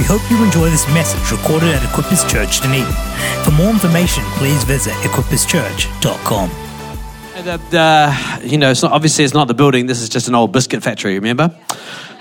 We hope you enjoy this message recorded at Equippers Church Dunedin. For more information, please visit equipperschurch.com. The, the, you know, it's not, obviously it's not the building. This is just an old biscuit factory. Remember?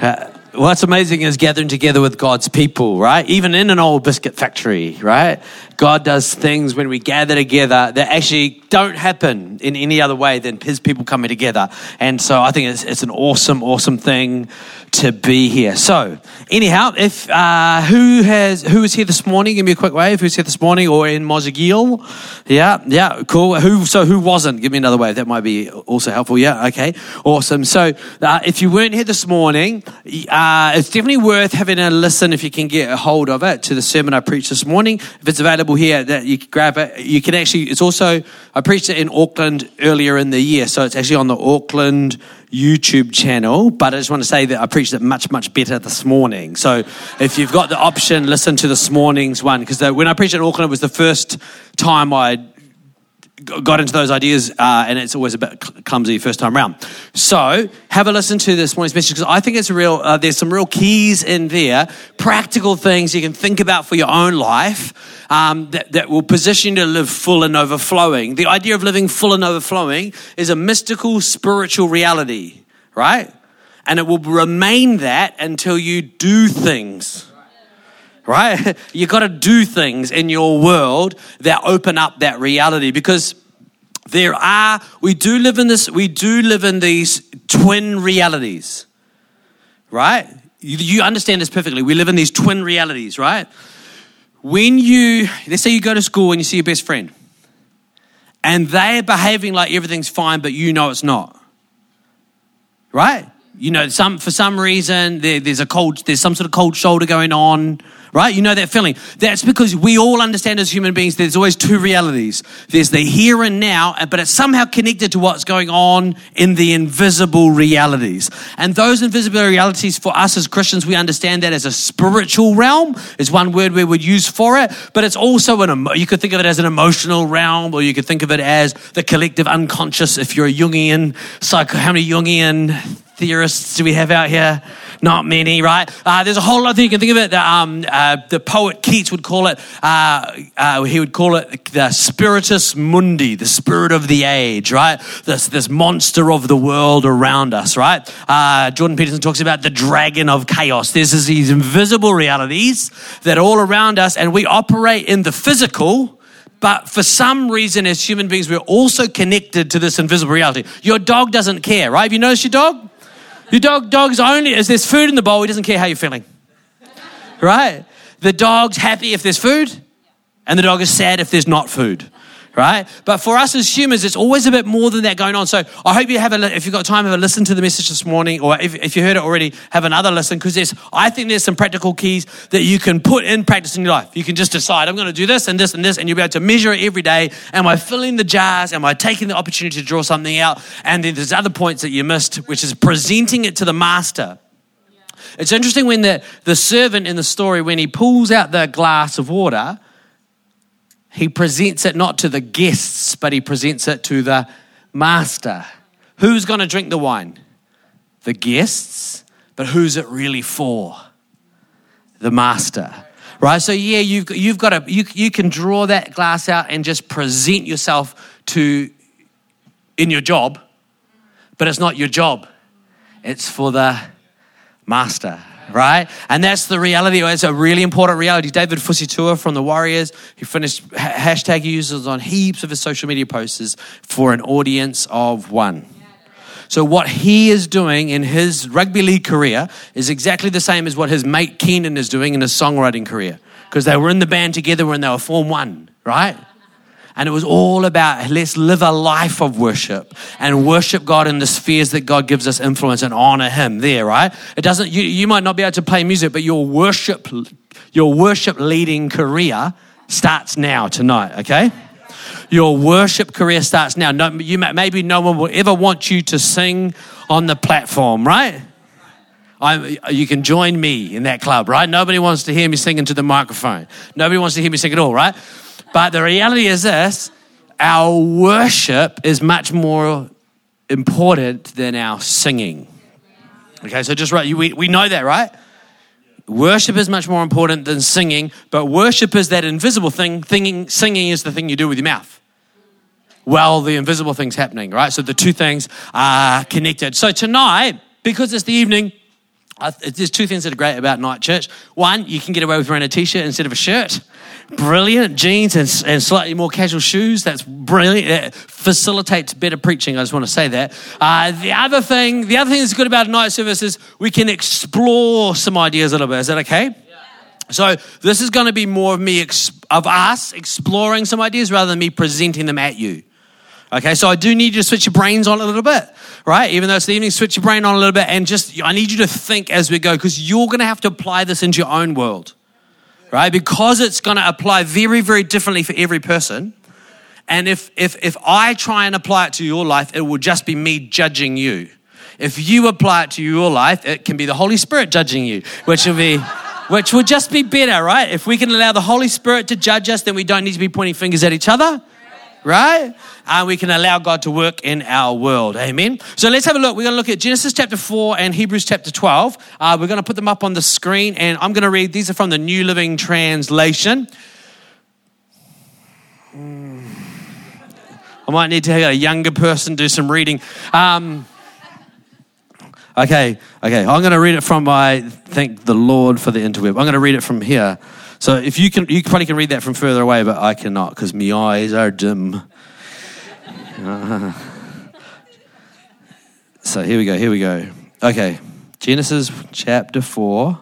Uh, what's amazing is gathering together with God's people, right? Even in an old biscuit factory, right? God does things when we gather together that actually don't happen in any other way than His people coming together. And so I think it's, it's an awesome, awesome thing to be here. So, anyhow, if uh, who has who is here this morning? Give me a quick wave. Who's here this morning or in Mosgiel? Yeah, yeah, cool. Who? So who wasn't? Give me another wave. That might be also helpful. Yeah, okay, awesome. So uh, if you weren't here this morning, uh, it's definitely worth having a listen if you can get a hold of it to the sermon I preached this morning. If it's available here, that you can grab it. You can actually. It's also I preached it in Auckland earlier in the year, so it's actually on the Auckland YouTube channel, but I just want to say that I preached it much, much better this morning. So if you've got the option, listen to this morning's one, because when I preached in Auckland, it was the first time I got into those ideas, uh, and it's always a bit clumsy first time around. So have a listen to this morning's message because I think it's real. Uh, there's some real keys in there, practical things you can think about for your own life um, that, that will position you to live full and overflowing. The idea of living full and overflowing is a mystical spiritual reality, right? And it will remain that until you do things right? You got to do things in your world that open up that reality because there are we do live in this we do live in these twin realities. Right? You, you understand this perfectly. We live in these twin realities, right? When you let's say you go to school and you see your best friend and they're behaving like everything's fine but you know it's not. Right? You know, some for some reason there, there's a cold, there's some sort of cold shoulder going on, right? You know that feeling. That's because we all understand as human beings there's always two realities. There's the here and now, but it's somehow connected to what's going on in the invisible realities. And those invisible realities for us as Christians, we understand that as a spiritual realm, is one word we would use for it, but it's also an, you could think of it as an emotional realm, or you could think of it as the collective unconscious if you're a Jungian psycho, how many Jungian theorists do we have out here? Not many, right? Uh, there's a whole lot of things you can think of it. Um, uh, the poet Keats would call it, uh, uh, he would call it the spiritus mundi, the spirit of the age, right? This, this monster of the world around us, right? Uh, Jordan Peterson talks about the dragon of chaos. There's these invisible realities that are all around us, and we operate in the physical, but for some reason, as human beings, we're also connected to this invisible reality. Your dog doesn't care, right? Have you noticed your dog? Your dog, dog's only, as there's food in the bowl, he doesn't care how you're feeling. Right? The dog's happy if there's food, and the dog is sad if there's not food right? But for us as humans, it's always a bit more than that going on. So I hope you have a, if you've got time, have a listen to the message this morning, or if, if you heard it already, have another listen, because there's, I think there's some practical keys that you can put in practice in your life. You can just decide, I'm going to do this and this and this, and you'll be able to measure it every day. Am I filling the jars? Am I taking the opportunity to draw something out? And then there's other points that you missed, which is presenting it to the master. It's interesting when the, the servant in the story, when he pulls out the glass of water, he presents it not to the guests, but he presents it to the master. Who's going to drink the wine? The guests, but who's it really for? The master. Right? So, yeah, you've, you've got to, you, you can draw that glass out and just present yourself to, in your job, but it's not your job. It's for the master right? And that's the reality. It's a really important reality. David Fusitu'a from the Warriors, who finished hashtag users on heaps of his social media posts for an audience of one. So what he is doing in his rugby league career is exactly the same as what his mate Keenan is doing in his songwriting career. Because they were in the band together when they were Form One, right? And it was all about let's live a life of worship and worship God in the spheres that God gives us influence and honor Him there, right? It doesn't, you, you might not be able to play music, but your worship, your worship leading career starts now, tonight, okay? Your worship career starts now. No, you, maybe no one will ever want you to sing on the platform, right? I, you can join me in that club, right? Nobody wants to hear me singing to the microphone. Nobody wants to hear me sing at all, right? But the reality is this our worship is much more important than our singing. Okay, so just right, we, we know that, right? worship is much more important than singing, but worship is that invisible thing. Thinking, singing is the thing you do with your mouth. Well, the invisible thing's happening, right? So the two things are connected. So tonight, because it's the evening, uh, there's two things that are great about night church. One, you can get away with wearing a t-shirt instead of a shirt. Brilliant jeans and, and slightly more casual shoes. That's brilliant. It facilitates better preaching. I just want to say that. Uh, the other thing, the other thing that's good about a night service is we can explore some ideas a little bit. Is that okay? So this is going to be more of me of us exploring some ideas rather than me presenting them at you. Okay, so I do need you to switch your brains on a little bit, right? Even though it's the evening, switch your brain on a little bit and just, I need you to think as we go because you're going to have to apply this into your own world, right? Because it's going to apply very, very differently for every person. And if, if, if I try and apply it to your life, it will just be me judging you. If you apply it to your life, it can be the Holy Spirit judging you, which will be, which will just be better, right? If we can allow the Holy Spirit to judge us, then we don't need to be pointing fingers at each other right? And we can allow God to work in our world. Amen. So let's have a look. We're going to look at Genesis chapter 4 and Hebrews chapter 12. Uh, we're going to put them up on the screen, and I'm going to read. These are from the New Living Translation. Hmm. I might need to have a younger person do some reading. Um, okay, okay. I'm going to read it from my thank the Lord for the interweb. I'm going to read it from here. So if you can, you probably can read that from further away, but I cannot because my eyes are dim. Uh, so here we go. Here we go. Okay, Genesis chapter four.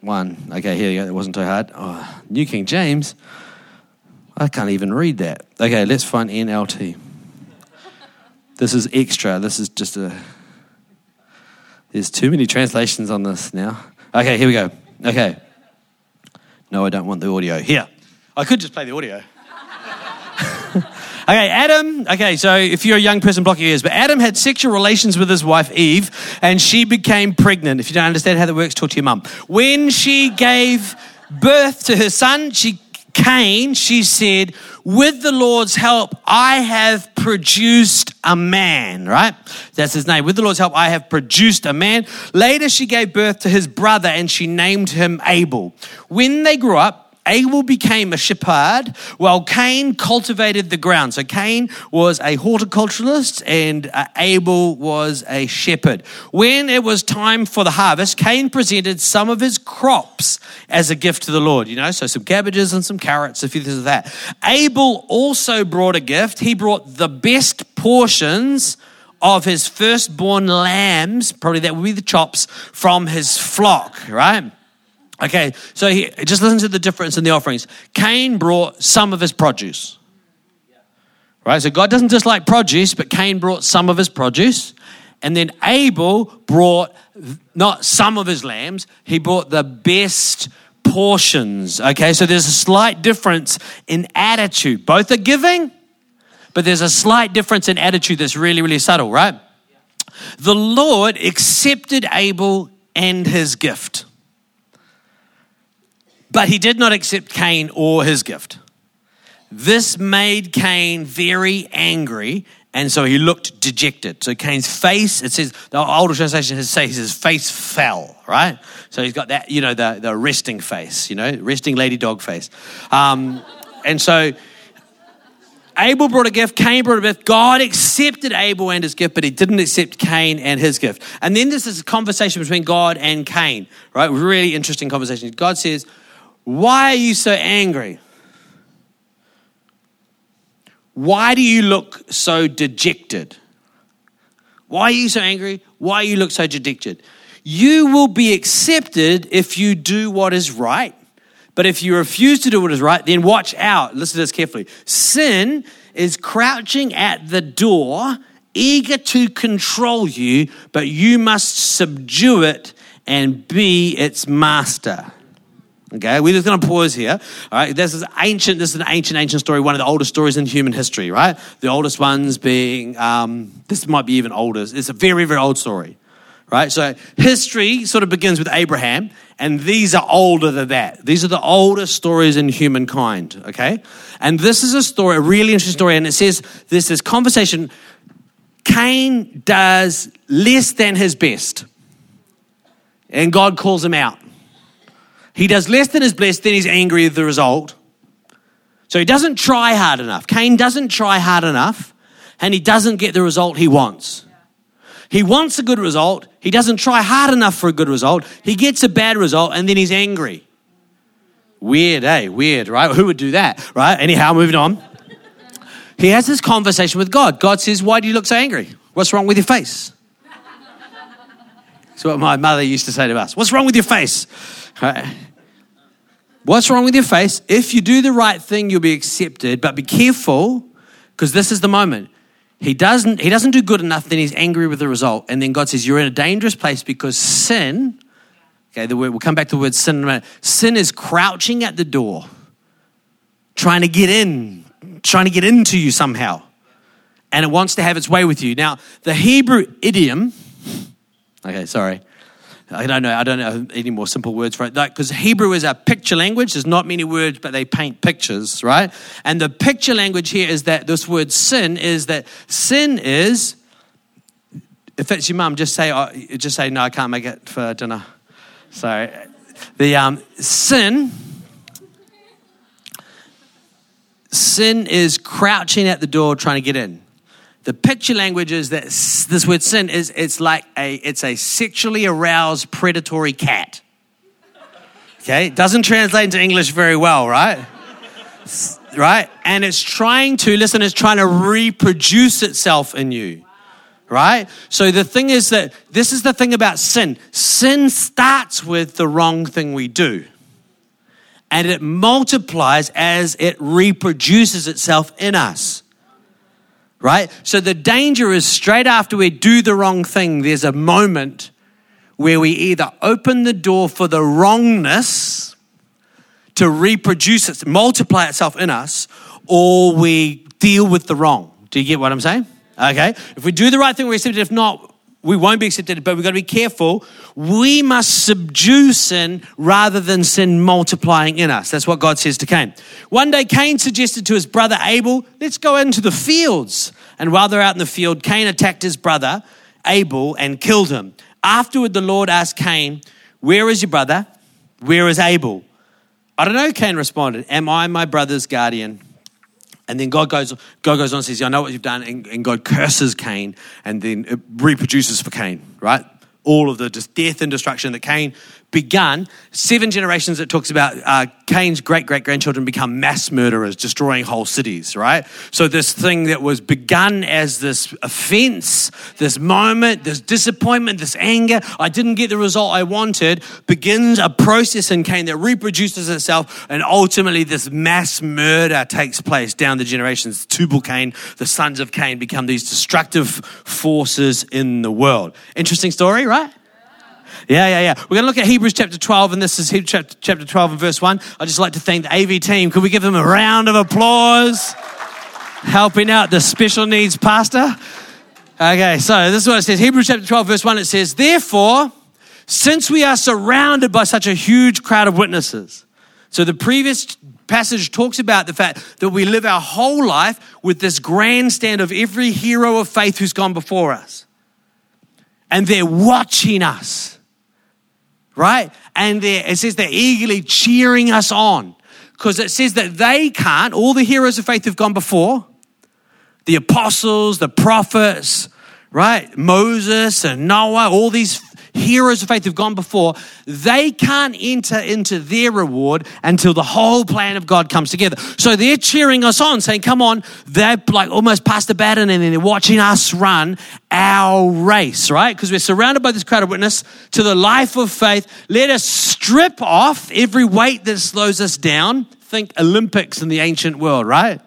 One. Okay, here you go. That wasn't too hard. Oh, New King James. I can't even read that. Okay, let's find NLT. This is extra. This is just a. There's too many translations on this now. Okay, here we go. Okay. No, I don't want the audio. Here. I could just play the audio. okay, Adam. Okay, so if you're a young person, block your ears. But Adam had sexual relations with his wife Eve, and she became pregnant. If you don't understand how that works, talk to your mum. When she gave birth to her son, she Cain, she said, with the Lord's help, I have produced a man, right? That's his name. With the Lord's help, I have produced a man. Later, she gave birth to his brother and she named him Abel. When they grew up, Abel became a shepherd while Cain cultivated the ground. So Cain was a horticulturalist and uh, Abel was a shepherd. When it was time for the harvest, Cain presented some of his crops as a gift to the Lord, you know, so some cabbages and some carrots, a few things of that. Abel also brought a gift. He brought the best portions of his firstborn lambs, probably that would be the chops, from his flock, right? Okay, so he, just listen to the difference in the offerings. Cain brought some of his produce. Right? So God doesn't dislike produce, but Cain brought some of his produce. And then Abel brought not some of his lambs, he brought the best portions. Okay, so there's a slight difference in attitude. Both are giving, but there's a slight difference in attitude that's really, really subtle, right? The Lord accepted Abel and his gift. But he did not accept Cain or his gift. This made Cain very angry, and so he looked dejected. So Cain's face, it says, the older translation says his face fell, right? So he's got that, you know, the, the resting face, you know, resting lady dog face. Um, and so Abel brought a gift, Cain brought a gift. God accepted Abel and his gift, but he didn't accept Cain and his gift. And then there's this conversation between God and Cain, right? Really interesting conversation. God says, why are you so angry? Why do you look so dejected? Why are you so angry? Why you look so dejected? You will be accepted if you do what is right. But if you refuse to do what is right, then watch out. Listen to this carefully. Sin is crouching at the door, eager to control you, but you must subdue it and be its master. Okay, we're just going to pause here. All right, this is ancient. This is an ancient, ancient story. One of the oldest stories in human history. Right, the oldest ones being um, this might be even older. It's a very, very old story. Right, so history sort of begins with Abraham, and these are older than that. These are the oldest stories in humankind. Okay, and this is a story, a really interesting story, and it says this this conversation. Cain does less than his best and God calls him out. He does less than is blessed, then he's angry with the result. So he doesn't try hard enough. Cain doesn't try hard enough, and he doesn't get the result he wants. He wants a good result. He doesn't try hard enough for a good result. He gets a bad result, and then he's angry. Weird, eh? Weird, right? Who would do that, right? Anyhow, moving on. He has this conversation with God. God says, Why do you look so angry? What's wrong with your face? That's what my mother used to say to us. What's wrong with your face? Right? What's wrong with your face? If you do the right thing, you'll be accepted, but be careful because this is the moment. He doesn't, he doesn't do good enough, then he's angry with the result. And then God says, You're in a dangerous place because sin, okay, the word, we'll come back to the word sin in a minute. Sin is crouching at the door, trying to get in, trying to get into you somehow. And it wants to have its way with you. Now, the Hebrew idiom, okay, sorry. I don't know. I don't know any more simple words for it. Because like, Hebrew is a picture language. There's not many words, but they paint pictures, right? And the picture language here is that this word sin is that sin is. If it's your mum, just say, oh, just say, no, I can't make it for dinner. So, the um, sin. Sin is crouching at the door trying to get in. The picture language is that this word sin is it's like a it's a sexually aroused predatory cat. Okay, doesn't translate into English very well, right? right? And it's trying to listen, it's trying to reproduce itself in you. Right? So the thing is that this is the thing about sin. Sin starts with the wrong thing we do. And it multiplies as it reproduces itself in us right? So the danger is straight after we do the wrong thing, there's a moment where we either open the door for the wrongness to reproduce it, multiply itself in us, or we deal with the wrong. Do you get what I'm saying? Okay. If we do the right thing, we're it. If not, we won't be accepted, but we've got to be careful. We must subdue sin rather than sin multiplying in us. That's what God says to Cain. One day, Cain suggested to his brother Abel, let's go into the fields. And while they're out in the field, Cain attacked his brother Abel and killed him. Afterward, the Lord asked Cain, Where is your brother? Where is Abel? I don't know, Cain responded, Am I my brother's guardian? And then God goes, God goes on and says, yeah, I know what you've done. And, and God curses Cain and then it reproduces for Cain, right? All of the just death and destruction that Cain begun, seven generations it talks about uh, Cain's great great grandchildren become mass murderers, destroying whole cities, right? So, this thing that was begun as this offense, this moment, this disappointment, this anger, I didn't get the result I wanted, begins a process in Cain that reproduces itself, and ultimately, this mass murder takes place down the generations. Tubal Cain, the sons of Cain, become these destructive forces in the world. Interesting story, right? Yeah, yeah, yeah. We're going to look at Hebrews chapter 12, and this is Hebrews chapter, chapter 12 and verse 1. I'd just like to thank the AV team. Could we give them a round of applause? Helping out the special needs pastor. Okay, so this is what it says Hebrews chapter 12, verse 1. It says, Therefore, since we are surrounded by such a huge crowd of witnesses. So the previous passage talks about the fact that we live our whole life with this grandstand of every hero of faith who's gone before us. And they're watching us right? And it says they're eagerly cheering us on because it says that they can't, all the heroes of faith who've gone before, the apostles, the prophets, right? Moses and Noah, all these heroes of faith who've gone before, they can't enter into their reward until the whole plan of God comes together. So they're cheering us on, saying, Come on, they're like almost past the baton and then they're watching us run our race, right? Because we're surrounded by this crowd of witness to the life of faith. Let us strip off every weight that slows us down. Think Olympics in the ancient world, right?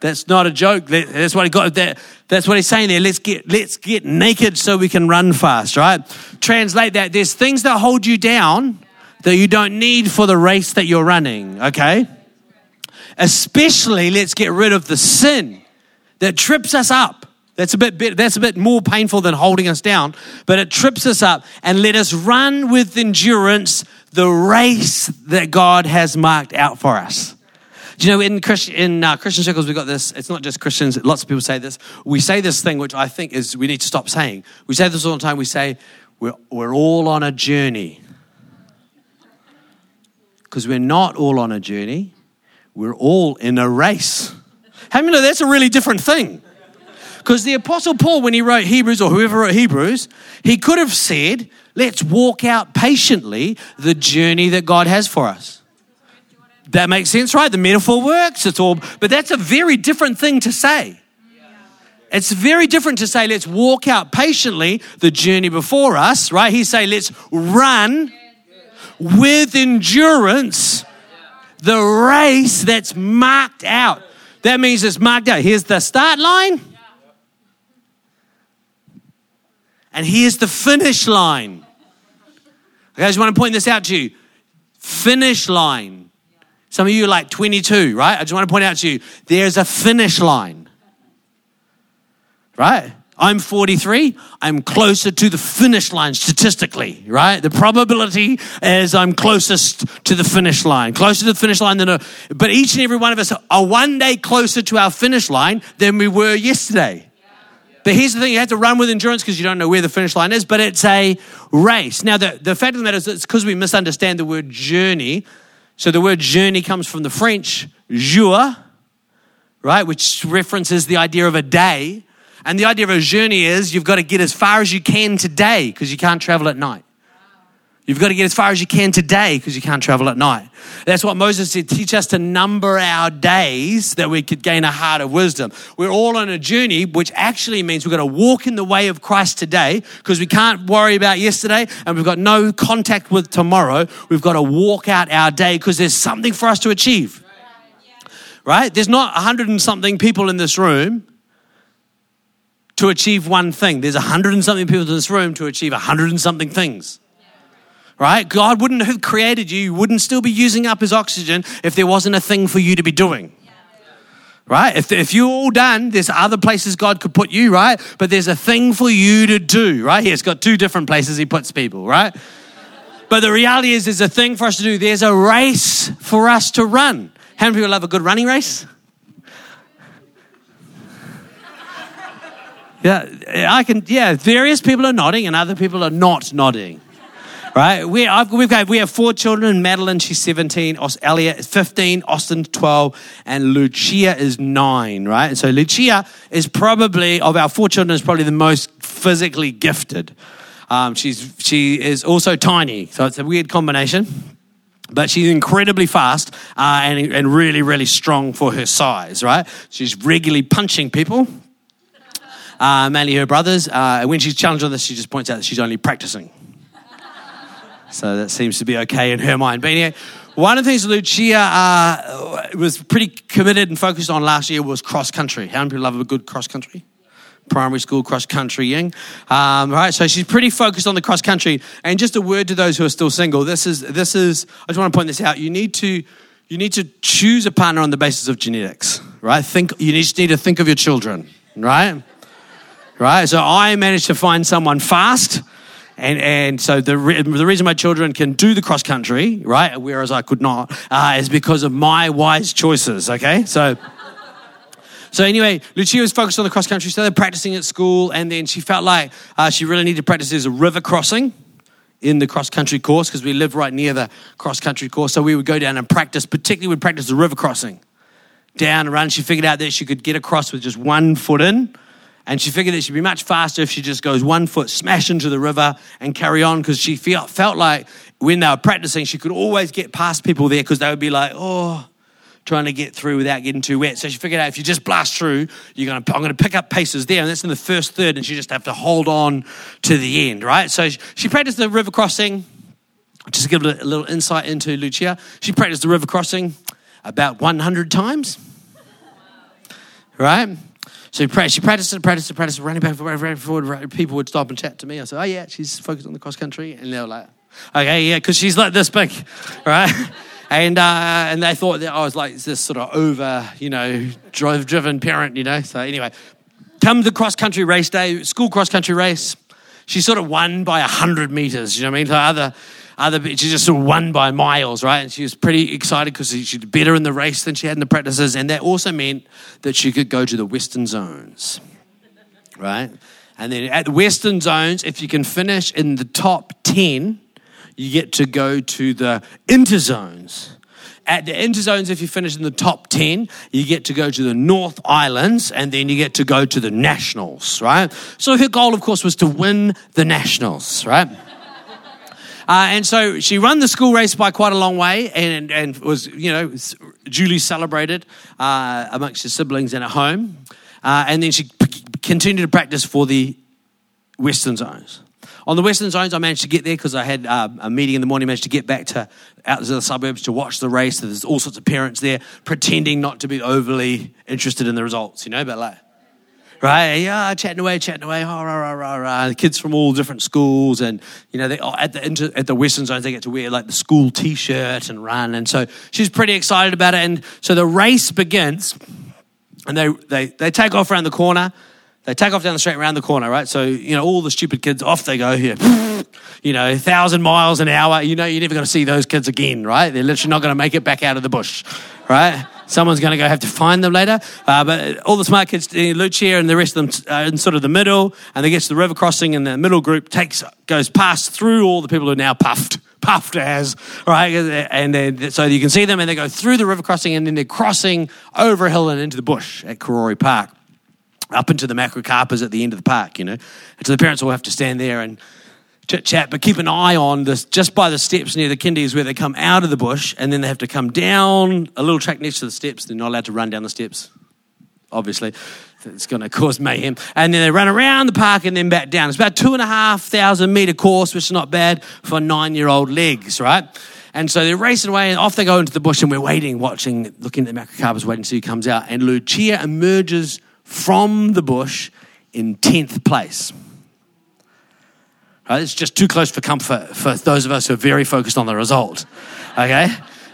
That's not a joke. That's what he got. That, that's what he's saying there. Let's get let's get naked so we can run fast, right? Translate that. There's things that hold you down that you don't need for the race that you're running. Okay. Especially, let's get rid of the sin that trips us up. That's a bit, that's a bit more painful than holding us down, but it trips us up and let us run with endurance the race that God has marked out for us. Do you know in, Christ, in uh, Christian circles we've got this? It's not just Christians. Lots of people say this. We say this thing which I think is we need to stop saying. We say this all the time. We say we're, we're all on a journey. Because we're not all on a journey, we're all in a race. How many know that's a really different thing? Because the Apostle Paul, when he wrote Hebrews or whoever wrote Hebrews, he could have said, Let's walk out patiently the journey that God has for us. That makes sense, right? The metaphor works. It's all, but that's a very different thing to say. It's very different to say, let's walk out patiently the journey before us, right? He say, let's run with endurance the race that's marked out. That means it's marked out. Here's the start line, and here's the finish line. Okay, I just want to point this out to you. Finish line. Some of you are like 22, right? I just want to point out to you there's a finish line. Right? I'm 43. I'm closer to the finish line statistically, right? The probability is I'm closest to the finish line, closer to the finish line than a, but each and every one of us are one day closer to our finish line than we were yesterday. But here's the thing you have to run with endurance because you don't know where the finish line is, but it's a race. Now, the, the fact of the matter is, it's because we misunderstand the word journey. So the word journey comes from the French jour, right, which references the idea of a day. And the idea of a journey is you've got to get as far as you can today because you can't travel at night. You've got to get as far as you can today because you can't travel at night. That's what Moses said teach us to number our days that we could gain a heart of wisdom. We're all on a journey, which actually means we've got to walk in the way of Christ today because we can't worry about yesterday and we've got no contact with tomorrow. We've got to walk out our day because there's something for us to achieve. Right? There's not a hundred and something people in this room to achieve one thing. There's a hundred and something people in this room to achieve a hundred and something things right? God wouldn't have created you, you wouldn't still be using up his oxygen if there wasn't a thing for you to be doing. Right? If, if you're all done, there's other places God could put you, right? But there's a thing for you to do, right? He's got two different places he puts people, right? But the reality is, there's a thing for us to do. There's a race for us to run. How many people love a good running race? Yeah, I can. Yeah, various people are nodding and other people are not nodding right? We, we've got, we have four children. Madeline, she's 17. Elliot is 15. Austin, 12. And Lucia is 9, right? And so Lucia is probably, of our four children, is probably the most physically gifted. Um, she's, she is also tiny. So it's a weird combination. But she's incredibly fast uh, and, and really, really strong for her size, right? She's regularly punching people, uh, mainly her brothers. Uh, when she's challenged on this, she just points out that she's only practicing. So that seems to be okay in her mind. But anyway, one of the things Lucia uh, was pretty committed and focused on last year was cross country. How many people love a good cross country? Primary school cross country, young. Um, right, so she's pretty focused on the cross country. And just a word to those who are still single. This is this is. I just want to point this out. You need to you need to choose a partner on the basis of genetics, right? Think you just need to think of your children, right? Right. So I managed to find someone fast and, and so the, re- the reason my children can do the cross country, right, whereas I could not, uh, is because of my wise choices, okay? So. So anyway, Lucia was focused on the cross country, so they're practicing at school, and then she felt like uh, she really needed to practice as a river crossing in the cross country course because we live right near the cross country course. So we would go down and practice, particularly we'd practice the river crossing down and run. She figured out that she could get across with just one foot in and she figured it should be much faster if she just goes one foot smash into the river and carry on because she felt, felt like when they were practicing, she could always get past people there because they would be like, oh, trying to get through without getting too wet. So she figured out if you just blast through, you're gonna, I'm going to pick up paces there. And that's in the first third, and she just have to hold on to the end, right? So she practiced the river crossing. Just to give a little insight into Lucia, she practiced the river crossing about 100 times, right? So she practiced and practiced and practiced, running back and forward. People would stop and chat to me. I said, "Oh yeah, she's focused on the cross country," and they were like, "Okay, yeah," because she's like this big, right? and uh, and they thought that I was like this sort of over, you know, drive driven parent, you know. So anyway, come the cross country race day, school cross country race. She sort of won by hundred meters. You know what I mean? So other other, she just sort of won by miles, right? And she was pretty excited because she did better in the race than she had in the practices. And that also meant that she could go to the Western zones, right? And then at the Western Zones, if you can finish in the top 10, you get to go to the interzones. At the interzones, if you finish in the top 10, you get to go to the North Islands and then you get to go to the Nationals, right? So her goal, of course, was to win the Nationals, right? Uh, and so she ran the school race by quite a long way and, and was, you know, duly celebrated uh, amongst her siblings and at home. Uh, and then she p- continued to practice for the Western Zones. On the Western Zones, I managed to get there because I had uh, a meeting in the morning, managed to get back to out to the suburbs to watch the race. There's all sorts of parents there pretending not to be overly interested in the results, you know, but like, right? Yeah, chatting away, chatting away. Rah, rah, rah, rah. The kids from all different schools, and you know, they, at the inter, at the Western Zones, they get to wear like the school T-shirt and run, and so she's pretty excited about it. And so the race begins, and they they they take off around the corner. They take off down the street around the corner, right? So, you know, all the stupid kids, off they go here. You know, a thousand miles an hour. You know, you're never going to see those kids again, right? They're literally not going to make it back out of the bush, right? Someone's going to go have to find them later. Uh, but all the smart kids, Lucia and the rest of them are in sort of the middle, and they get to the river crossing, and the middle group takes goes past through all the people who are now puffed puffed as, right? And then, so you can see them and they go through the river crossing and then they're crossing over a hill and into the bush at Karori Park, up into the macrocarpas at the end of the park, you know. And so the parents will have to stand there and chit chat, but keep an eye on this just by the steps near the kindies where they come out of the bush and then they have to come down a little track next to the steps. They're not allowed to run down the steps, obviously. It's going to cause mayhem. And then they run around the park and then back down. It's about two and a half thousand meter course, which is not bad for nine year old legs, right? And so they're racing away and off they go into the bush and we're waiting, watching, looking at the macrocarpas, waiting to see who comes out. And Lucia emerges from the bush in 10th place. Right, it's just too close for comfort for those of us who are very focused on the result. Okay?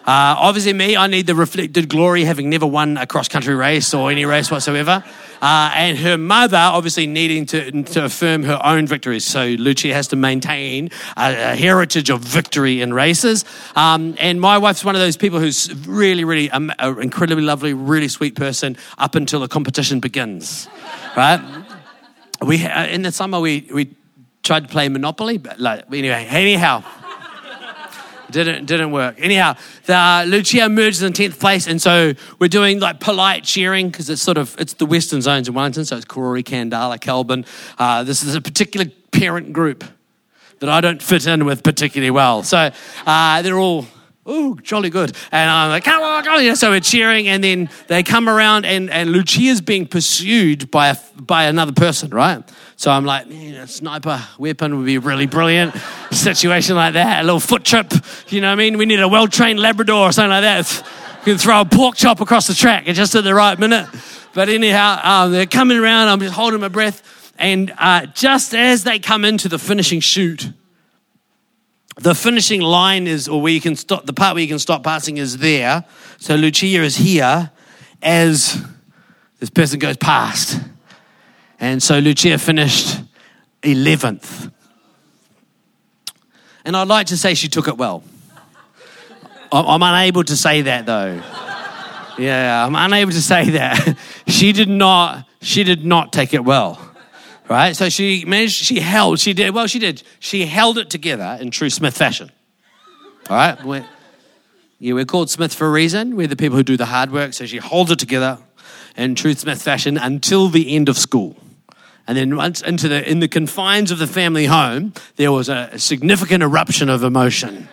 Uh, obviously, me, I need the reflected glory, having never won a cross country race or any race whatsoever. Uh, and her mother, obviously, needing to, to affirm her own victories. So, Lucia has to maintain a, a heritage of victory in races. Um, and my wife's one of those people who's really, really um, an incredibly lovely, really sweet person up until the competition begins. Right? We, uh, in the summer, we, we tried to play Monopoly, but like, anyway, anyhow. didn't didn't work. Anyhow, the, Lucia emerges in tenth place, and so we're doing like polite cheering because it's sort of it's the Western Zones in Wellington, so it's Karori, Khandallah, Kelburn. Uh, this is a particular parent group that I don't fit in with particularly well. So uh, they're all oh, jolly good. And I'm like, come on, come on. So we're cheering, and then they come around, and, and Lucia's being pursued by, a, by another person, right? So I'm like, a sniper weapon would be really brilliant. Situation like that, a little foot trip, you know what I mean? We need a well trained Labrador or something like that. You can throw a pork chop across the track just at the right minute. But anyhow, um, they're coming around, I'm just holding my breath. And uh, just as they come into the finishing chute, the finishing line is, or where you can stop, the part where you can stop passing is there. So Lucia is here as this person goes past. And so Lucia finished 11th. And I'd like to say she took it well. I'm unable to say that though. Yeah, I'm unable to say that. She did not, she did not take it well. Right? So she managed, she held, she did, well, she did. She held it together in true Smith fashion. All right? We're, yeah, we're called Smith for a reason. We're the people who do the hard work. So she holds it together in true Smith fashion until the end of school. And then once into the in the confines of the family home, there was a significant eruption of emotion.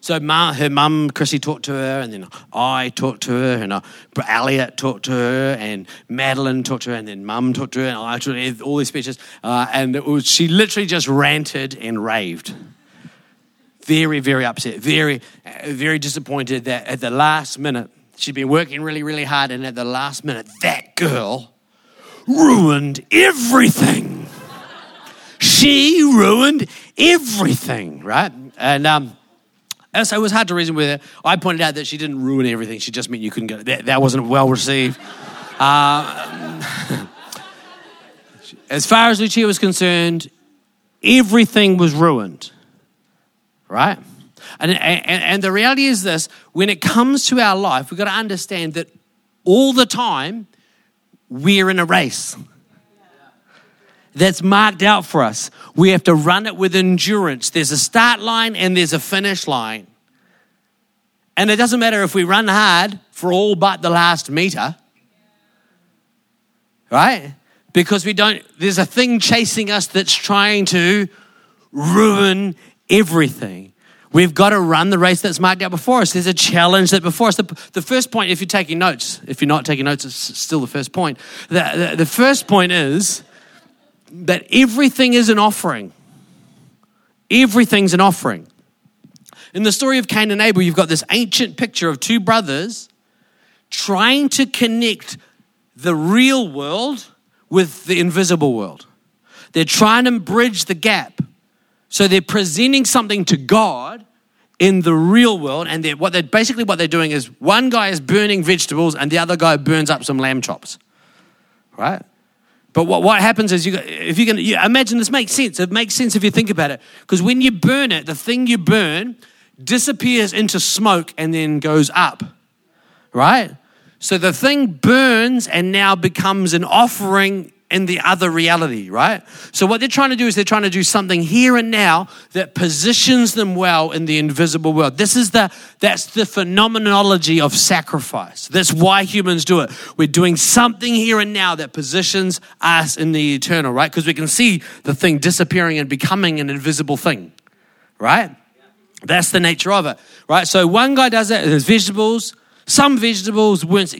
So ma, her mum, Chrissy, talked to her, and then I talked to her, and uh, Elliot talked to her, and Madeline talked to her, and then mum talked to her, and I talked to her, all these speeches. Uh, and it was, she literally just ranted and raved. Very, very upset, very, very disappointed that at the last minute, she'd been working really, really hard, and at the last minute, that girl ruined everything. she ruined everything, right? And um, so it was hard to reason with her. I pointed out that she didn't ruin everything. She just meant you couldn't go. That, that wasn't well received. Uh, as far as Lucia was concerned, everything was ruined, right? And, and, and the reality is this when it comes to our life, we've got to understand that all the time we're in a race. that's marked out for us. We have to run it with endurance. There's a start line and there's a finish line. And it doesn't matter if we run hard for all but the last meter, right? Because we don't, there's a thing chasing us that's trying to ruin everything. We've got to run the race that's marked out before us. There's a challenge that before us. The, the first point, if you're taking notes, if you're not taking notes, it's still the first point. The, the, the first point is that everything is an offering. Everything's an offering. In the story of Cain and Abel, you've got this ancient picture of two brothers trying to connect the real world with the invisible world. They're trying to bridge the gap. So they're presenting something to God in the real world, and they're, what they're basically what they're doing is one guy is burning vegetables and the other guy burns up some lamb chops, right? But what, what happens is, you, if you can you imagine this makes sense. It makes sense if you think about it, because when you burn it, the thing you burn disappears into smoke and then goes up, right? So the thing burns and now becomes an offering in the other reality, right? So what they're trying to do is they're trying to do something here and now that positions them well in the invisible world. This is the that's the phenomenology of sacrifice. That's why humans do it. We're doing something here and now that positions us in the eternal, right? Because we can see the thing disappearing and becoming an invisible thing, right? That's the nature of it, right? So one guy does it, there's vegetables, some vegetables weren't,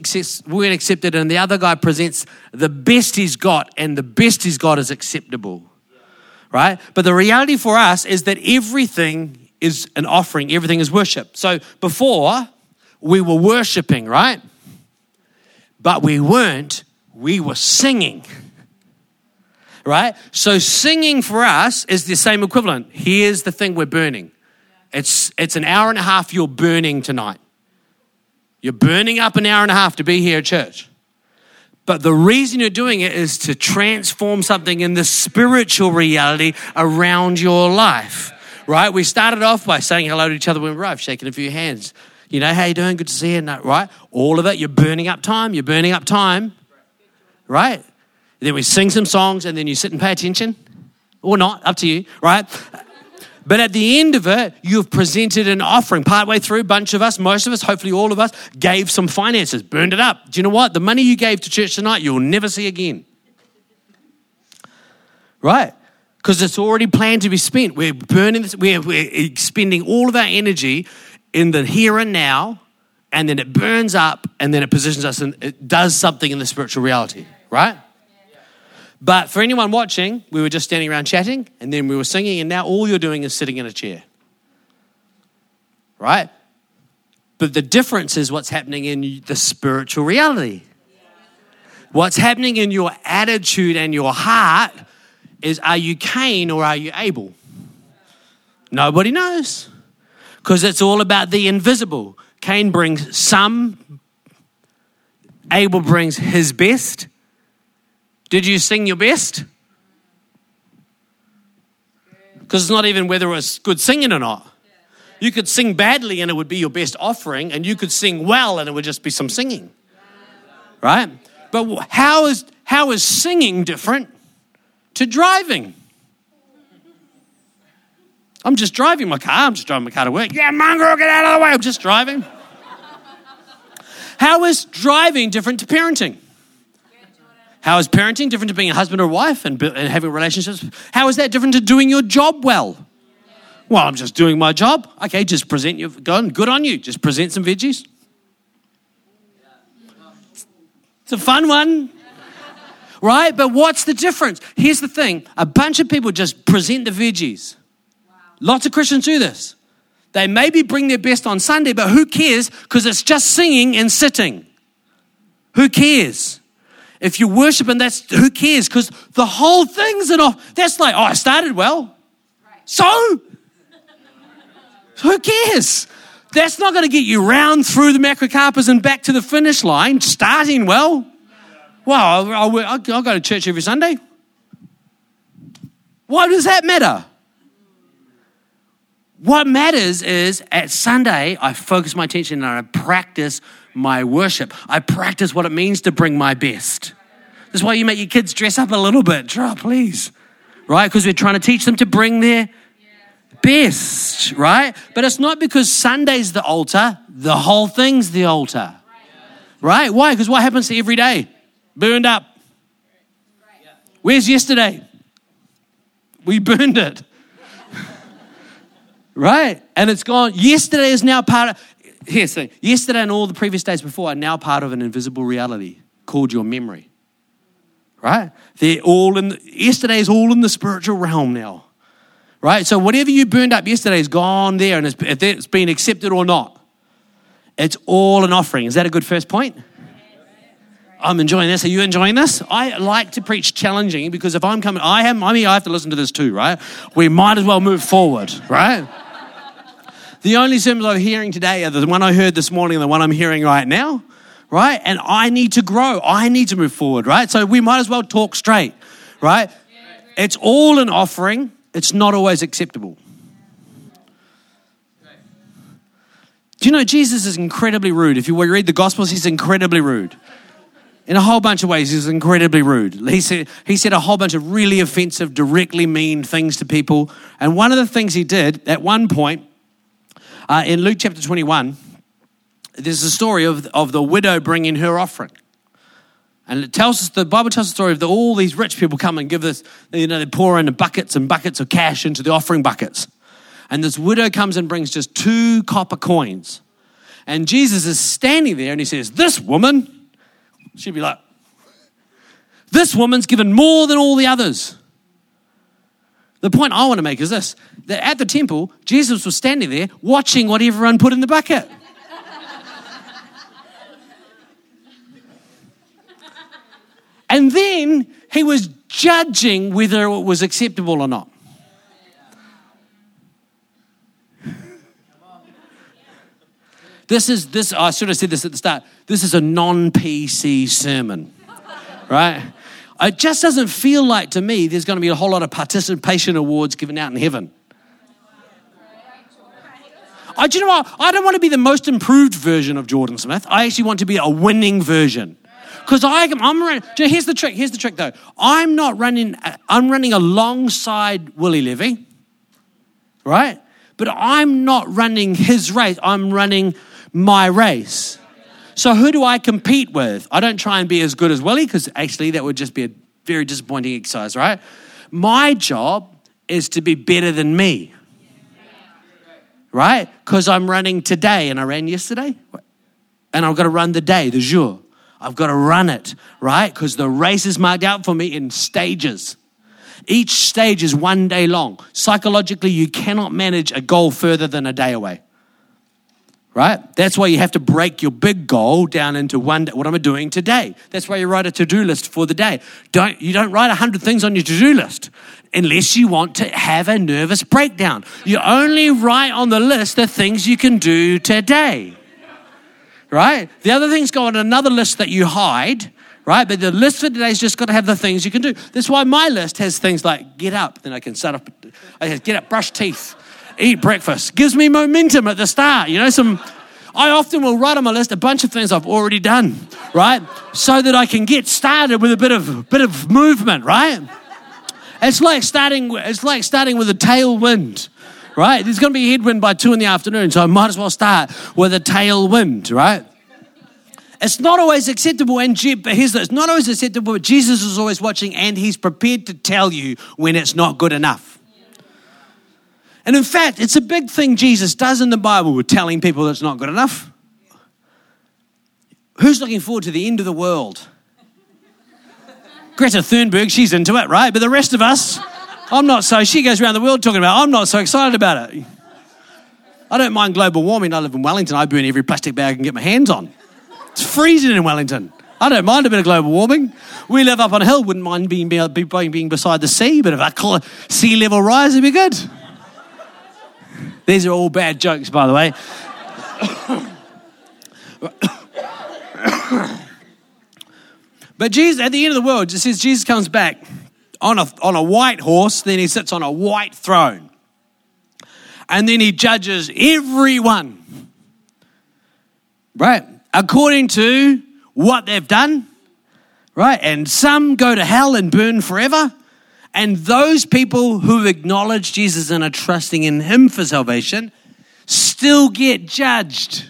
weren't accepted, and the other guy presents the best he's got, and the best he's got is acceptable. Right? But the reality for us is that everything is an offering, everything is worship. So before, we were worshiping, right? But we weren't, we were singing. Right? So singing for us is the same equivalent. Here's the thing we're burning. It's, it's an hour and a half you're burning tonight. You're burning up an hour and a half to be here at church. But the reason you're doing it is to transform something in the spiritual reality around your life. Right? We started off by saying hello to each other when we arrived, shaking a few hands. You know, how you doing? Good to see you. Right? All of it, you're burning up time. You're burning up time. Right? Then we sing some songs and then you sit and pay attention. Or not, up to you, right? But at the end of it, you've presented an offering. Partway through, a bunch of us, most of us, hopefully all of us, gave some finances, burned it up. Do you know what? The money you gave to church tonight, you'll never see again. Right? Because it's already planned to be spent. We're burning this, we're, we're expending all of our energy in the here and now, and then it burns up, and then it positions us and it does something in the spiritual reality, right? But for anyone watching, we were just standing around chatting and then we were singing, and now all you're doing is sitting in a chair. Right? But the difference is what's happening in the spiritual reality. What's happening in your attitude and your heart is are you Cain or are you Abel? Nobody knows because it's all about the invisible. Cain brings some, Abel brings his best, did you sing your best? Because it's not even whether it was good singing or not. You could sing badly and it would be your best offering, and you could sing well and it would just be some singing. Right? But how is, how is singing different to driving? I'm just driving my car. I'm just driving my car to work. Yeah, mongrel, get out of the way. I'm just driving. How is driving different to parenting? How is parenting different to being a husband or wife and, and having relationships? How is that different to doing your job well? Well, I'm just doing my job. Okay, just present your good, good on you. Just present some veggies. It's a fun one. Right? But what's the difference? Here's the thing a bunch of people just present the veggies. Lots of Christians do this. They maybe bring their best on Sunday, but who cares? Because it's just singing and sitting. Who cares? If you worship and that's who cares? Because the whole thing's an off. That's like, oh, I started well. So? who cares? That's not going to get you round through the macrocarpas and back to the finish line, starting well. Well, I'll, I'll, I'll go to church every Sunday. Why does that matter? What matters is at Sunday, I focus my attention and I practice my worship. I practice what it means to bring my best. That's why you make your kids dress up a little bit. Try, please. Right? Because we're trying to teach them to bring their best, right? But it's not because Sunday's the altar, the whole thing's the altar. Right? Why? Because what happens to every day? Burned up. Where's yesterday? We burned it. right? And it's gone. Yesterday is now part of, the thing yesterday and all the previous days before are now part of an invisible reality called your memory. Right? They're all in, the, yesterday is all in the spiritual realm now. Right? So whatever you burned up yesterday is gone there and it's, it's been accepted or not. It's all an offering. Is that a good first point? I'm enjoying this. Are you enjoying this? I like to preach challenging because if I'm coming, I am, I mean, I have to listen to this too, right? We might as well move forward, right? The only sermons I'm hearing today are the one I heard this morning and the one I'm hearing right now, right? And I need to grow. I need to move forward, right? So we might as well talk straight, right? It's all an offering. It's not always acceptable. Do you know Jesus is incredibly rude? If you read the Gospels, he's incredibly rude. In a whole bunch of ways, he's incredibly rude. He said, he said a whole bunch of really offensive, directly mean things to people. And one of the things he did at one point uh, in Luke chapter 21, there's a story of, of the widow bringing her offering. And it tells us, the Bible tells the story of the, all these rich people come and give this, you know, they pour in buckets and buckets of cash into the offering buckets. And this widow comes and brings just two copper coins. And Jesus is standing there and he says, This woman, she'd be like, This woman's given more than all the others. The point I want to make is this that at the temple, Jesus was standing there watching what everyone put in the bucket. and then he was judging whether it was acceptable or not. This is this. I should have said this at the start. This is a non-PC sermon, right? It just doesn't feel like to me there's going to be a whole lot of participation awards given out in heaven. I, do you know what? I don't want to be the most improved version of Jordan Smith. I actually want to be a winning version. Because I'm running. Here's the trick. Here's the trick, though. I'm not running. I'm running alongside Willie Levy, right? But I'm not running his race. I'm running my race. So who do I compete with? I don't try and be as good as Willie because actually that would just be a very disappointing exercise, right? My job is to be better than me. Right? Because I'm running today and I ran yesterday. And I've got to run the day, the jour. I've got to run it, right? Because the race is marked out for me in stages. Each stage is one day long. Psychologically, you cannot manage a goal further than a day away right? That's why you have to break your big goal down into one day. What am I doing today? That's why you write a to-do list for the day. Don't you don't write a hundred things on your to-do list unless you want to have a nervous breakdown. You only write on the list the things you can do today. Right? The other things go on another list that you hide. Right? But the list for today's just got to have the things you can do. That's why my list has things like get up, then I can start up. I get up, brush teeth, eat breakfast. Gives me momentum at the start. You know, some. I often will write on my list a bunch of things I've already done, right? So that I can get started with a bit of bit of movement, right? It's like starting. It's like starting with a tailwind, right? There's going to be a headwind by two in the afternoon, so I might as well start with a tailwind, right? It's not always acceptable, and here's the, it's not always acceptable, but Jesus is always watching, and He's prepared to tell you when it's not good enough. And in fact, it's a big thing Jesus does in the Bible with telling people that's not good enough. Who's looking forward to the end of the world? Greta Thunberg, she's into it, right? But the rest of us, I'm not so. She goes around the world talking about, I'm not so excited about it. I don't mind global warming. I live in Wellington. I burn every plastic bag I can get my hands on. It's freezing in Wellington. I don't mind a bit of global warming. We live up on a hill, wouldn't mind being, being, being beside the sea, but if a sea level rise would be good. These are all bad jokes, by the way. but Jesus, at the end of the world, it says Jesus comes back on a, on a white horse, then he sits on a white throne. And then he judges everyone, right? According to what they've done, right? And some go to hell and burn forever. And those people who acknowledge Jesus and are trusting in Him for salvation still get judged.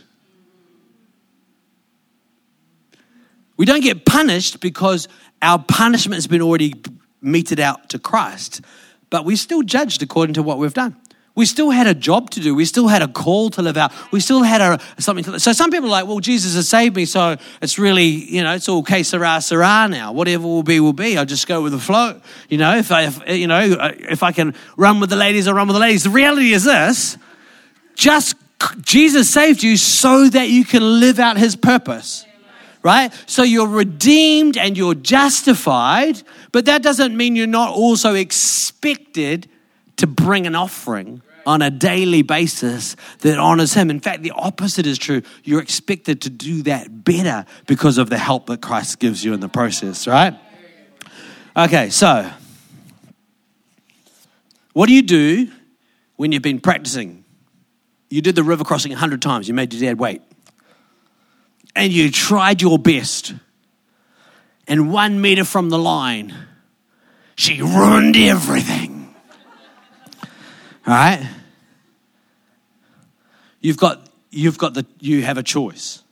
We don't get punished because our punishment has been already meted out to Christ, but we're still judged according to what we've done. We still had a job to do. We still had a call to live out. We still had a, something to. So some people are like, well, Jesus has saved me, so it's really, you know, it's all que sera, sera now. Whatever will be, will be. I'll just go with the flow. You know, if I, if, you know, uh, if I can run with the ladies, I'll run with the ladies. The reality is this: just Jesus saved you so that you can live out His purpose right? So you're redeemed and you're justified, but that doesn't mean you're not also expected to bring an offering on a daily basis that honors Him. In fact, the opposite is true. You're expected to do that better because of the help that Christ gives you in the process, right? Okay, so what do you do when you've been practicing? You did the river crossing a hundred times, you made your dad wait. And you tried your best. And one meter from the line, she ruined everything. All right? You've got, you've got the, you have a choice.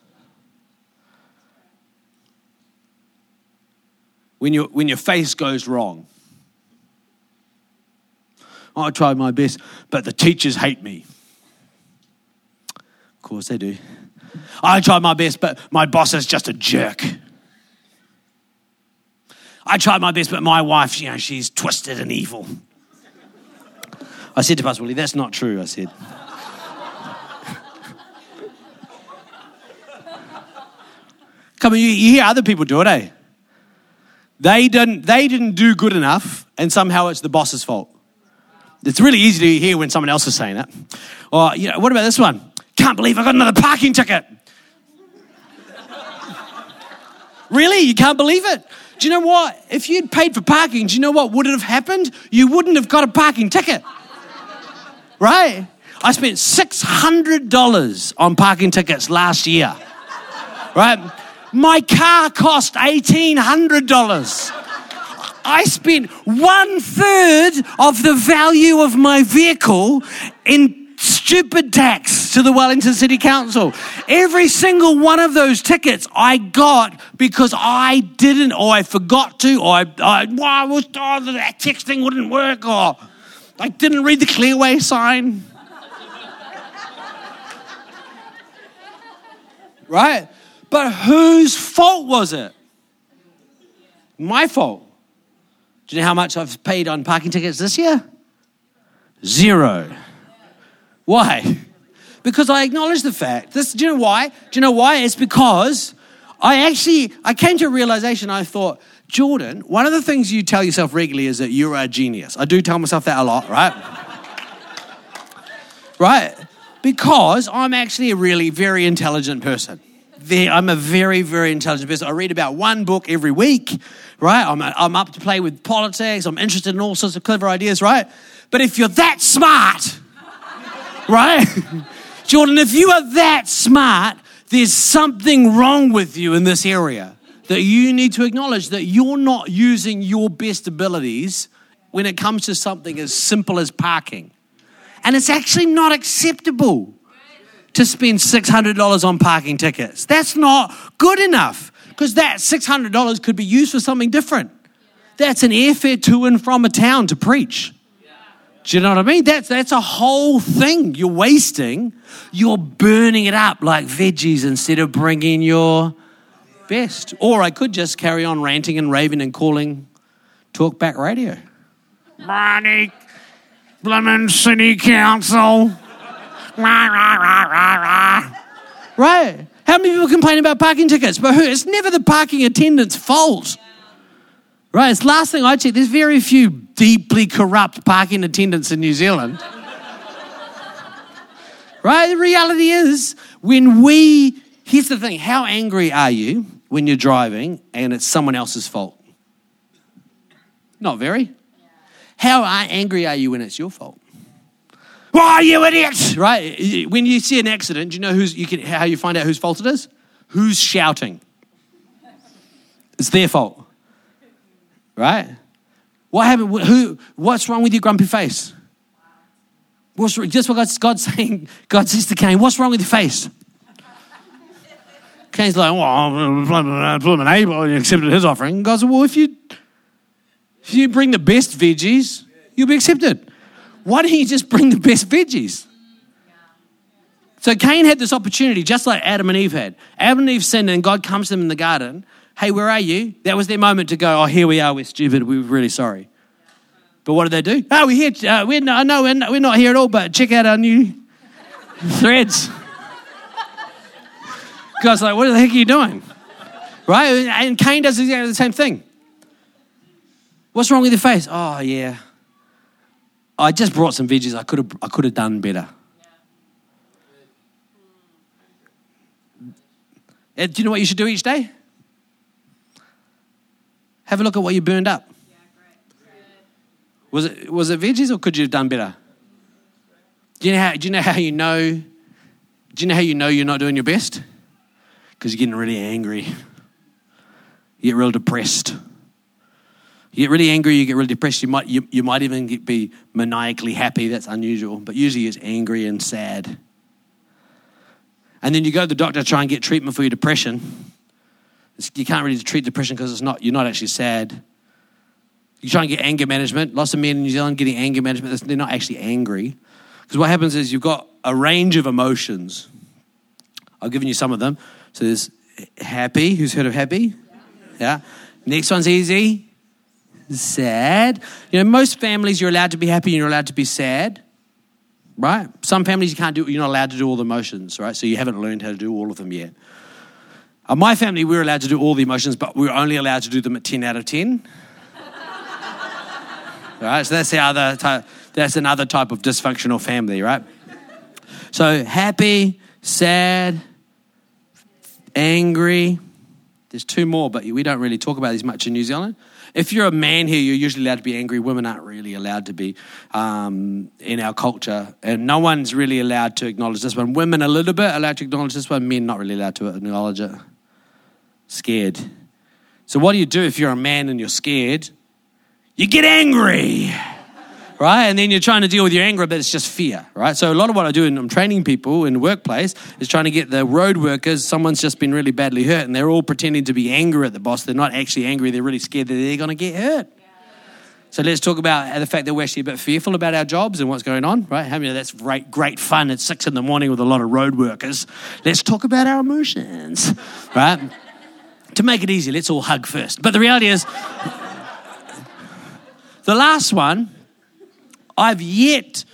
When, you, when your face goes wrong, I tried my best, but the teachers hate me. Of course they do. I tried my best, but my boss is just a jerk. I tried my best, but my wife, you know, she's twisted and evil. I said to Pastor Willie, that's not true, I said. Come on, you, you hear other people do it, eh? They didn't, they didn't do good enough, and somehow it's the boss's fault. It's really easy to hear when someone else is saying it. Or, you know, what about this one? Can't believe I got another parking ticket. really? You can't believe it? Do you know what? If you'd paid for parking, do you know what would have happened? You wouldn't have got a parking ticket right? I spent $600 on parking tickets last year, right? My car cost $1,800. I spent one third of the value of my vehicle in stupid tax to the Wellington City Council. Every single one of those tickets I got because I didn't, or I forgot to, or I, I, well, I was, oh, that texting wouldn't work, or I didn't read the clearway sign. right? But whose fault was it? My fault. Do you know how much I've paid on parking tickets this year? Zero. Why? Because I acknowledge the fact. This, do you know why? Do you know why? It's because I actually I came to a realization. I thought, Jordan, one of the things you tell yourself regularly is that you're a genius. I do tell myself that a lot, right? right? Because I'm actually a really very intelligent person. I'm a very, very intelligent person. I read about one book every week, right? I'm, I'm up to play with politics. I'm interested in all sorts of clever ideas, right? But if you're that smart, right? Jordan, if you are that smart, there's something wrong with you in this area that you need to acknowledge that you're not using your best abilities when it comes to something as simple as parking. And it's actually not acceptable to spend $600 on parking tickets. That's not good enough because that $600 could be used for something different. That's an airfare to and from a town to preach. Do you know what I mean? That's, that's a whole thing you're wasting. You're burning it up like veggies instead of bringing your best. Or I could just carry on ranting and raving and calling talkback radio. Money, Blumen City Council. Rah, rah, rah, rah, rah. Right. How many people complain about parking tickets? But who? It's never the parking attendant's fault. Right. It's last thing I checked. There's very few deeply corrupt parking attendants in New Zealand. right. The reality is, when we here's the thing: how angry are you when you're driving and it's someone else's fault? Not very. How angry are you when it's your fault? Why, you idiot! Right? When you see an accident, do you know who's, you can, how you find out whose fault it is? Who's shouting? It's their fault. Right? What happened? Who? What's wrong with your grumpy face? What's just what God's, God's saying? God says to Cain, "What's wrong with your face?" Cain's like, "Well, I'm Abel and you accepted his offering." God said, "Well, if you if you bring the best veggies, you'll be accepted. Why don't you just bring the best veggies?" So Cain had this opportunity, just like Adam and Eve had. Adam and Eve sinned, and God comes to them in the garden. Hey, where are you? That was their moment to go, oh, here we are, we're stupid, we're really sorry. But what did they do? Oh, we're here, uh, we're, no, no, we're not, we're not here at all, but check out our new threads. God's like, what the heck are you doing? Right? And Cain does exactly the same thing. What's wrong with your face? Oh, yeah. I just brought some veggies. I could have, I could have done better. Do you know what you should do each day? Have a look at what you burned up. Was it was it veggies or could you have done better? Do you know how do you know how you know do you know how you know you're not doing your best? Because you're getting really angry. You get real depressed. You get really angry, you get really depressed. You might, you, you might even get, be maniacally happy. That's unusual. But usually it's angry and sad. And then you go to the doctor to try and get treatment for your depression. It's, you can't really treat depression because it's not, you're not actually sad. You try and get anger management. Lots of men in New Zealand getting anger management, they're not actually angry. Because what happens is you've got a range of emotions. I've given you some of them. So there's happy. Who's heard of happy? Yeah. Next one's easy. Sad. You know, most families you're allowed to be happy and you're allowed to be sad right? Some families you can't do, you're not allowed to do all the emotions, right? So you haven't learned how to do all of them yet. Uh, my family, we are allowed to do all the emotions, but we are only allowed to do them at 10 out of 10. right? So that's the other type, that's another type of dysfunctional family, right? So happy, sad, angry. There's two more, but we don't really talk about these much in New Zealand. If you're a man here, you're usually allowed to be angry. Women aren't really allowed to be um, in our culture. And no one's really allowed to acknowledge this one. Women a little bit allowed to acknowledge this one. Men not really allowed to acknowledge it. Scared. So what do you do if you're a man and you're scared? You get angry right? And then you're trying to deal with your anger, but it's just fear, right? So a lot of what I do when I'm training people in the workplace is trying to get the road workers, someone's just been really badly hurt, and they're all pretending to be angry at the boss. They're not actually angry, they're really scared that they're going to get hurt. So let's talk about the fact that we're actually a bit fearful about our jobs and what's going on, right? How I mean, that's great, great fun at six in the morning with a lot of road workers. Let's talk about our emotions, right? to make it easy, let's all hug first. But the reality is, the last one I've yet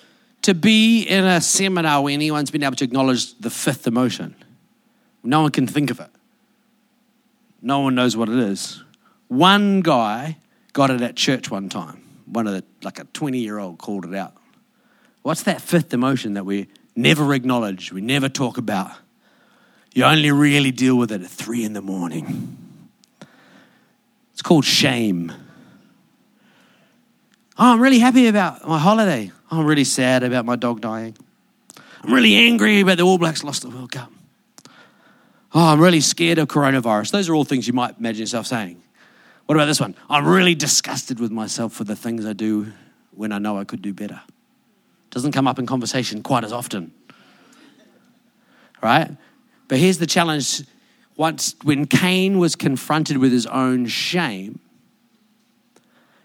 to be in a seminar where anyone's been able to acknowledge the fifth emotion. No one can think of it. No one knows what it is. One guy got it at church one time. One of the, like a 20 year old called it out. What's that fifth emotion that we never acknowledge, we never talk about? You only really deal with it at three in the morning. It's called shame. Oh, I'm really happy about my holiday. Oh, I'm really sad about my dog dying. I'm really angry about the All Blacks lost the World Cup. Oh, I'm really scared of coronavirus. Those are all things you might imagine yourself saying. What about this one? I'm really disgusted with myself for the things I do when I know I could do better. Doesn't come up in conversation quite as often. Right? But here's the challenge. Once when Cain was confronted with his own shame,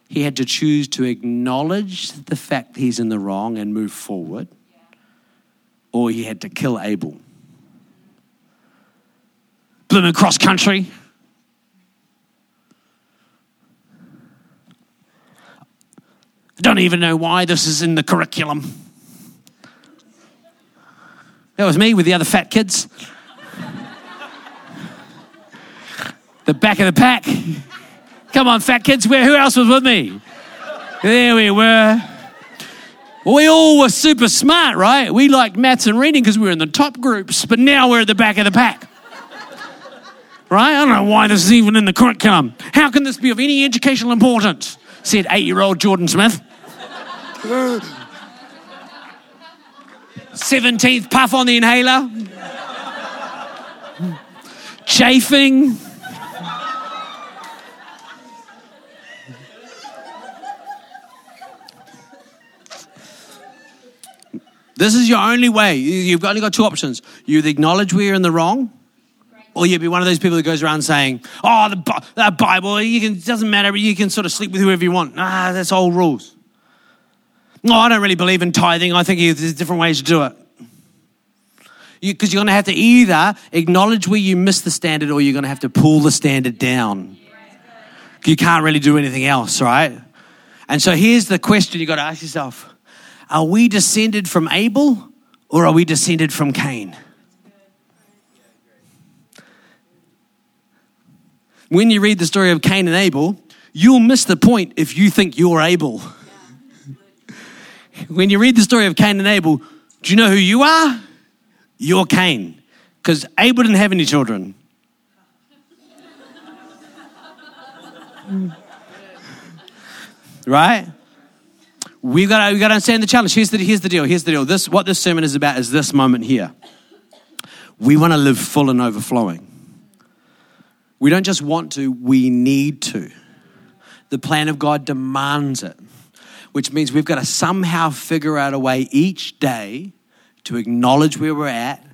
he had to choose to acknowledge the fact he's in the wrong and move forward, or he had to kill Abel. Blooming cross country. I don't even know why this is in the curriculum. That was me with the other fat kids. the back of the pack. Come on, fat kids, where, who else was with me? There we were. we all were super smart, right? We liked maths and reading because we were in the top groups, but now we're at the back of the pack. Right? I don't know why this is even in the curriculum. How can this be of any educational importance? Said eight year old Jordan Smith. 17th puff on the inhaler. Chafing. This is your only way. You've only got two options. You acknowledge where you're in the wrong, or you'd be one of those people that goes around saying, "Oh, the Bible, you can doesn't matter, you can sort of sleep with whoever you want." Ah, that's old rules. No, I don't really believe in tithing. I think there's different ways to do it. Because you, are going to have to either acknowledge where you missed the standard, or you're going to have to pull the standard down. You can't really do anything else, right? And so here's the question you got to ask yourself Are we descended from Abel or are we descended from Cain? When you read the story of Cain and Abel, you'll miss the point if you think you're Abel. when you read the story of Cain and Abel, do you know who you are? You're Cain. Because Abel didn't have any children. right? We've got, we've got to understand the challenge. Here's the, here's the deal. Here's the deal. This, what this sermon is about is this moment here. We want to live full and overflowing. We don't just want to, we need to. The plan of God demands it, which means we've got to somehow figure out a way each day to acknowledge where we're at,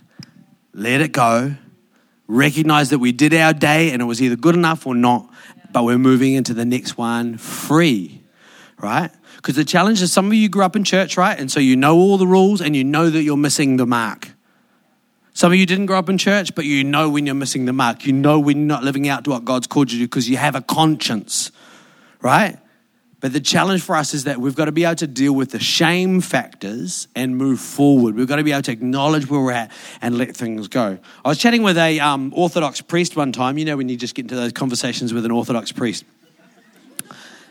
let it go, recognize that we did our day and it was either good enough or not, but we're moving into the next one free, right? Because the challenge is some of you grew up in church, right? And so you know all the rules and you know that you're missing the mark. Some of you didn't grow up in church, but you know when you're missing the mark. You know when you're not living out to what God's called you to because you have a conscience, right? But the challenge for us is that we've got to be able to deal with the shame factors and move forward. We've got to be able to acknowledge where we're at and let things go. I was chatting with a um, Orthodox priest one time. You know when you just get into those conversations with an Orthodox priest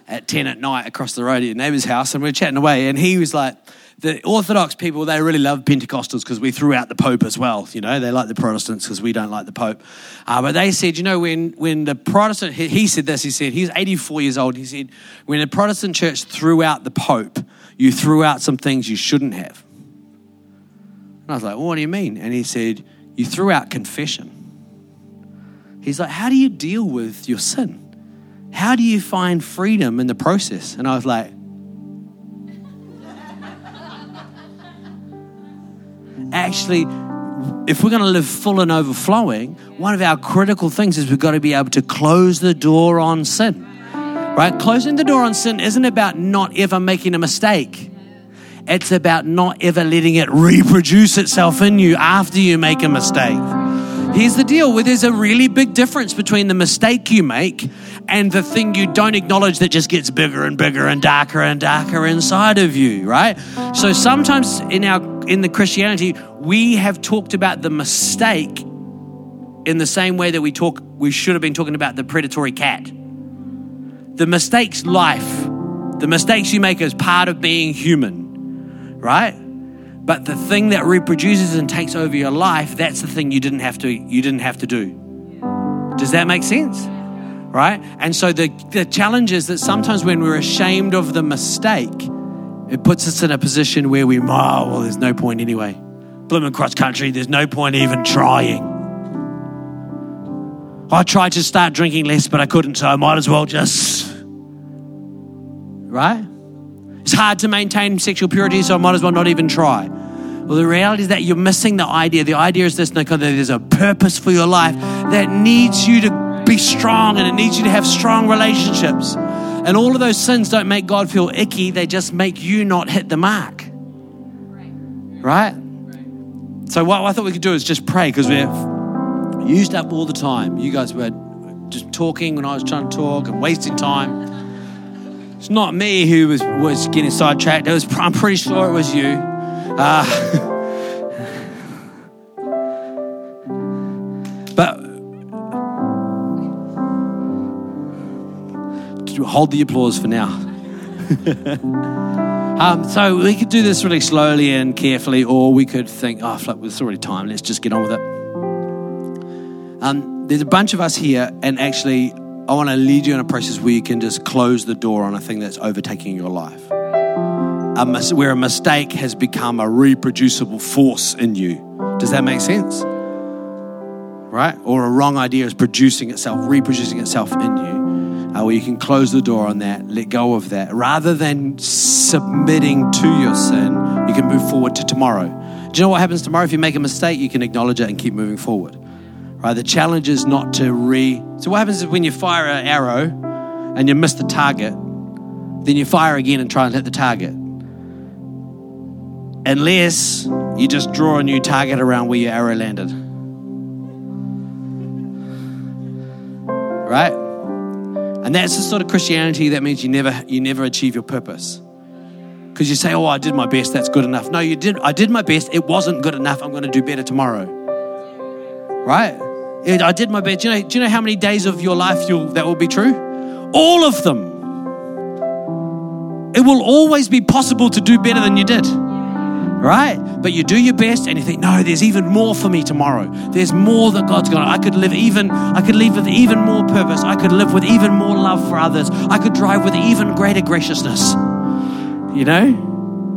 at 10 at night across the road at your neighbour's house, and we are chatting away, and he was like, the Orthodox people, they really love Pentecostals because we threw out the Pope as well. You know, they like the Protestants because we don't like the Pope. Uh, but they said, you know, when, when the Protestant, he, he said this, he said, he's 84 years old. He said, when the Protestant church threw out the Pope, you threw out some things you shouldn't have. And I was like, well, what do you mean? And he said, you threw out confession. He's like, how do you deal with your sin? How do you find freedom in the process? And I was like, actually, if we're going to live full and overflowing, one of our critical things is we've got to be able to close the door on sin. Right? Closing the door on sin isn't about not ever making a mistake. It's about not ever letting it reproduce itself in you after you make a mistake. Here's the deal with there's a really big difference between the mistake you make and the thing you don't acknowledge that just gets bigger and bigger and darker and darker inside of you, right? So sometimes in our in the Christianity, we have talked about the mistake in the same way that we talk we should have been talking about the predatory cat. The mistake's life. The mistakes you make is part of being human, right? But the thing that reproduces and takes over your life, that's the thing you didn't have to you didn't have to do. Does that make sense? Right? And so the, the challenge is that sometimes when we're ashamed of the mistake, it puts us in a position where we, oh, well, there's no point anyway. Blooming cross country, there's no point even trying. I tried to start drinking less, but I couldn't, so I might as well just. Right? It's hard to maintain sexual purity, so I might as well not even try. Well, the reality is that you're missing the idea. The idea is this that there's a purpose for your life that needs you to be strong and it needs you to have strong relationships. And all of those sins don't make God feel icky, they just make you not hit the mark. Right? So, what I thought we could do is just pray because we're used up all the time. You guys were just talking when I was trying to talk and wasting time. It's not me who was, was getting sidetracked. It was, I'm pretty sure it was you. Uh, but hold the applause for now. um, so we could do this really slowly and carefully, or we could think, oh, flip, it's already time. Let's just get on with it. Um, there's a bunch of us here, and actually, I want to lead you in a process where you can just close the door on a thing that's overtaking your life. A mis- where a mistake has become a reproducible force in you. Does that make sense? Right? Or a wrong idea is producing itself, reproducing itself in you. Uh, where you can close the door on that, let go of that. Rather than submitting to your sin, you can move forward to tomorrow. Do you know what happens tomorrow? If you make a mistake, you can acknowledge it and keep moving forward. Right? The challenge is not to re. So, what happens is when you fire an arrow and you miss the target, then you fire again and try and hit the target. Unless you just draw a new target around where your arrow landed. Right? And that's the sort of Christianity that means you never you never achieve your purpose. Because you say, "Oh, I did my best. That's good enough." No, you did. I did my best. It wasn't good enough. I'm going to do better tomorrow. Right? I did my best. Do you know? Do you know how many days of your life that will be true? All of them. It will always be possible to do better than you did right? But you do your best and you think, no, there's even more for me tomorrow. There's more that God's got. I could live even, I could live with even more purpose. I could live with even more love for others. I could drive with even greater graciousness. You know?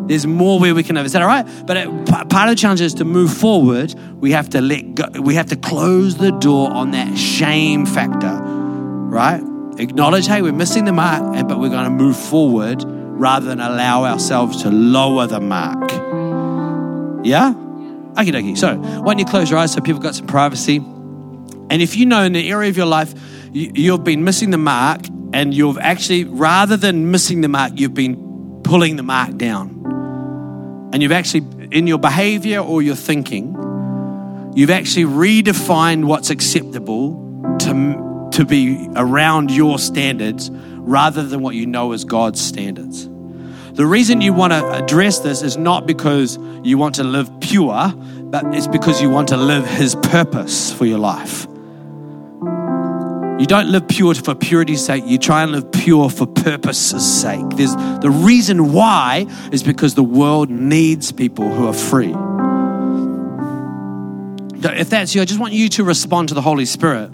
There's more where we can have. Is that all right? But uh, it, part of the challenge is to move forward. We have to let go. We have to close the door on that shame factor, right? Acknowledge, hey, we're missing the mark, but we're going to move forward rather than allow ourselves to lower the mark. Yeah? Okie dokie. So, why don't you close your eyes so people got some privacy? And if you know in the area of your life you've been missing the mark, and you've actually, rather than missing the mark, you've been pulling the mark down. And you've actually, in your behavior or your thinking, you've actually redefined what's acceptable to, to be around your standards rather than what you know as God's standards. The reason you want to address this is not because you want to live pure, but it's because you want to live His purpose for your life. You don't live pure for purity's sake, you try and live pure for purpose's sake. There's, the reason why is because the world needs people who are free. If that's you, I just want you to respond to the Holy Spirit.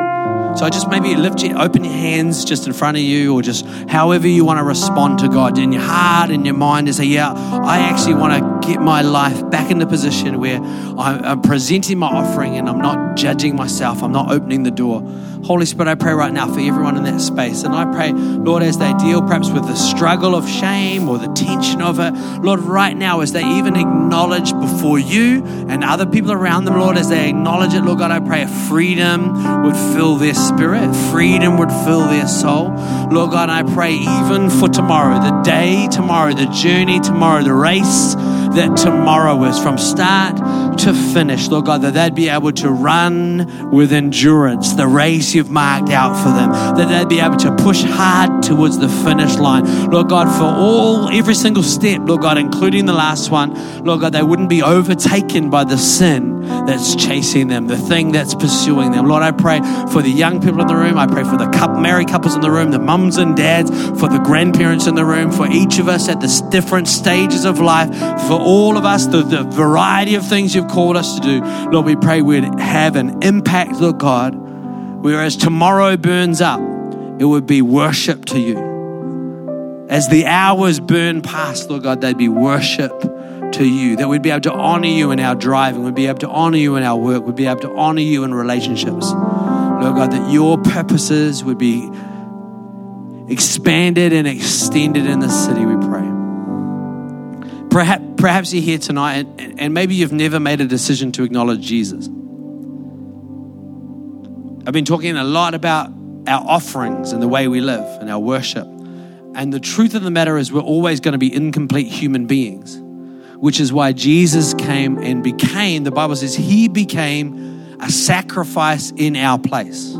So I just maybe lift you, open your hands just in front of you, or just however you want to respond to God in your heart, in your mind, and say, Yeah, I actually want to get my life back in the position where I'm presenting my offering and I'm not judging myself, I'm not opening the door. Holy Spirit, I pray right now for everyone in that space. And I pray, Lord, as they deal perhaps with the struggle of shame or the tension of it, Lord, right now, as they even acknowledge before you and other people around them, Lord, as they acknowledge it, Lord God, I pray a freedom would fill their spirit, freedom would fill their soul. Lord God, I pray even for tomorrow, the day tomorrow, the journey tomorrow, the race that tomorrow is from start to finish, Lord God, that they'd be able to run with endurance the race you've marked out for them, that they'd be able to push hard towards the finish line. Lord God, for all, every single step, Lord God, including the last one, Lord God, they wouldn't be overtaken by the sin that's chasing them, the thing that's pursuing them. Lord, I pray for the young people in the room. I pray for the married couples in the room, the mums and dads, for the grandparents in the room, for each of us at the different stages of life, for all of us, the, the variety of things you've called us to do. Lord, we pray we'd have an impact, Lord God, whereas tomorrow burns up, it would be worship to you. As the hours burn past, Lord God, they'd be worship to you, that we'd be able to honor you in our driving, we'd be able to honor you in our work, we'd be able to honor you in relationships. Lord God, that your purposes would be expanded and extended in the city, we pray. Perhaps, perhaps you're here tonight and, and maybe you've never made a decision to acknowledge Jesus. I've been talking a lot about our offerings and the way we live and our worship. And the truth of the matter is, we're always going to be incomplete human beings which is why Jesus came and became, the Bible says, he became a sacrifice in our place.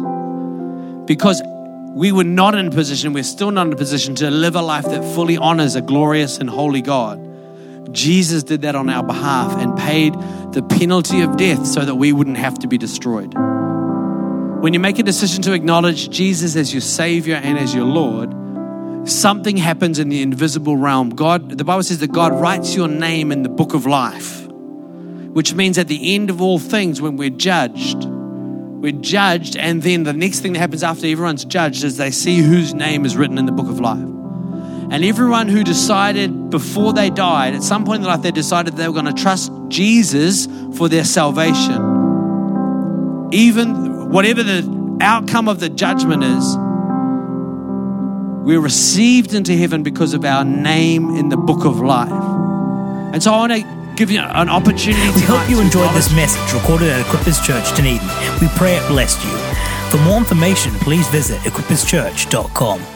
Because we were not in a position, we're still not in a position to live a life that fully honors a glorious and holy God. Jesus did that on our behalf and paid the penalty of death so that we wouldn't have to be destroyed. When you make a decision to acknowledge Jesus as your Savior and as your Lord, something happens in the invisible realm. God, the Bible says that God writes your name in the book of life, which means at the end of all things, when we're judged, we're judged, and then the next thing that happens after everyone's judged is they see whose name is written in the book of life. And everyone who decided before they died, at some point in their life, they decided they were going to trust Jesus for their salvation. Even whatever the outcome of the judgment is, we're received into heaven because of our name in the book of life. And so I want to give you an opportunity We hope you enjoyed this message recorded at Equippers Church Dunedin. We pray it blessed you. For more information, please visit equipperschurch.com.